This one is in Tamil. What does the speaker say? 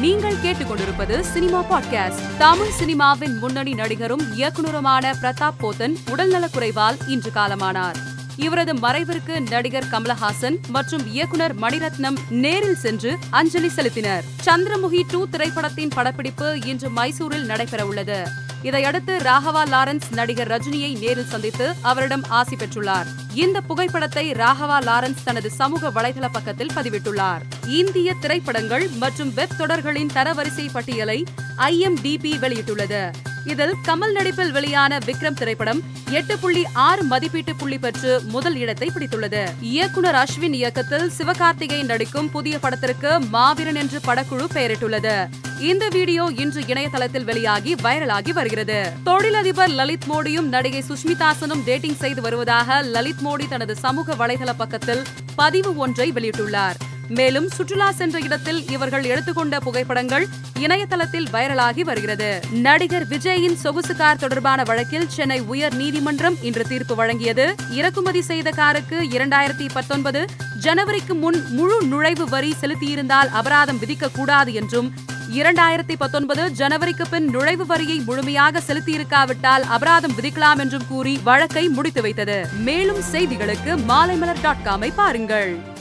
நீங்கள் கேட்டுக்கொண்டிருப்பது சினிமா பாட்காஸ்ட். தமிழ் சினிமாவின் முன்னணி நடிகரும் இயக்குனருமான பிரதாப் போத்தன் உடல்நலக்குறைவால் இன்று காலமானார். இவரது மறைவிற்கு நடிகர் கமலஹாசன் மற்றும் இயக்குனர் மணிரத்னம் நேரில் சென்று அஞ்சலி செலுத்தினர். சந்திரமுகி டூ திரைப்படத்தின் படப்பிடிப்பு இன்று மைசூரில் நடைபெறவுள்ளது. இதையடுத்து ராகவா லாரன்ஸ் நடிகர் ரஜினியை நேரில் சந்தித்து அவரிடம் ஆசி பெற்றுள்ளார். இந்த புகைப்படத்தை ராகவா லாரன்ஸ் தனது சமூக வலைதள பக்கத்தில் பதிவிட்டுள்ளார். இந்திய திரைப்படங்கள் மற்றும் வெப் தொடர்களின் தரவரிசை பட்டியலை ஐஎம்டிபி வெளியிட்டுள்ளது. இதில் கமல் நடிப்பில் வெளியான விக்ரம் திரைப்படம் எட்டு புள்ளி ஆறு மதிப்பீட்டு புள்ளி பெற்று முதல் இடத்தை பிடித்துள்ளது. இயக்குனர் அஸ்வின் இயக்கத்தில் சிவகார்த்திகேயன் நடிக்கும் புதிய படத்திற்கு மாவீரன் என்று படக்குழு பெயரிட்டுள்ளது. இந்த வீடியோ இன்று இணையதளத்தில் வெளியாகி வைரலாகி வருகிறது. தொழிலதிபர் லலித் மோடியும் நடிகை சுஷ்மிதாசனும் டேட்டிங் செய்து வருவதாக லலித் மோடி தனது சமூக வலைதள பக்கத்தில் பதிவு ஒன்றை வெளியிட்டுள்ளார். மேலும் சுற்றுலா சென்ற இடத்தில் இவர்கள் எடுத்துக்கொண்ட புகைப்படங்கள் இணையதளத்தில் வைரலாகி வருகிறது. நடிகர் விஜயின் சொகுசு கார் தொடர்பான வழக்கில் சென்னை உயர் நீதிமன்றம் இன்று தீர்ப்பு வழங்கியது. இறக்குமதி செய்த காருக்கு இரண்டாயிரத்தி பத்தொன்பது ஜனவரிக்கு முன் முழு நுழைவு வரி செலுத்தியிருந்தால் அபராதம் விதிக்கக்கூடாது என்றும் இரண்டாயிரத்தி பத்தொன்பது ஜனவரிக்கு பின் நுழைவு வரியை முழுமையாக செலுத்தியிருக்காவிட்டால் அபராதம் விதிக்கலாம் என்றும் கூறி வழக்கை முடித்து வைத்தது. மேலும் செய்திகளுக்கு மாலைமலர் டாட் காமை பாருங்கள்.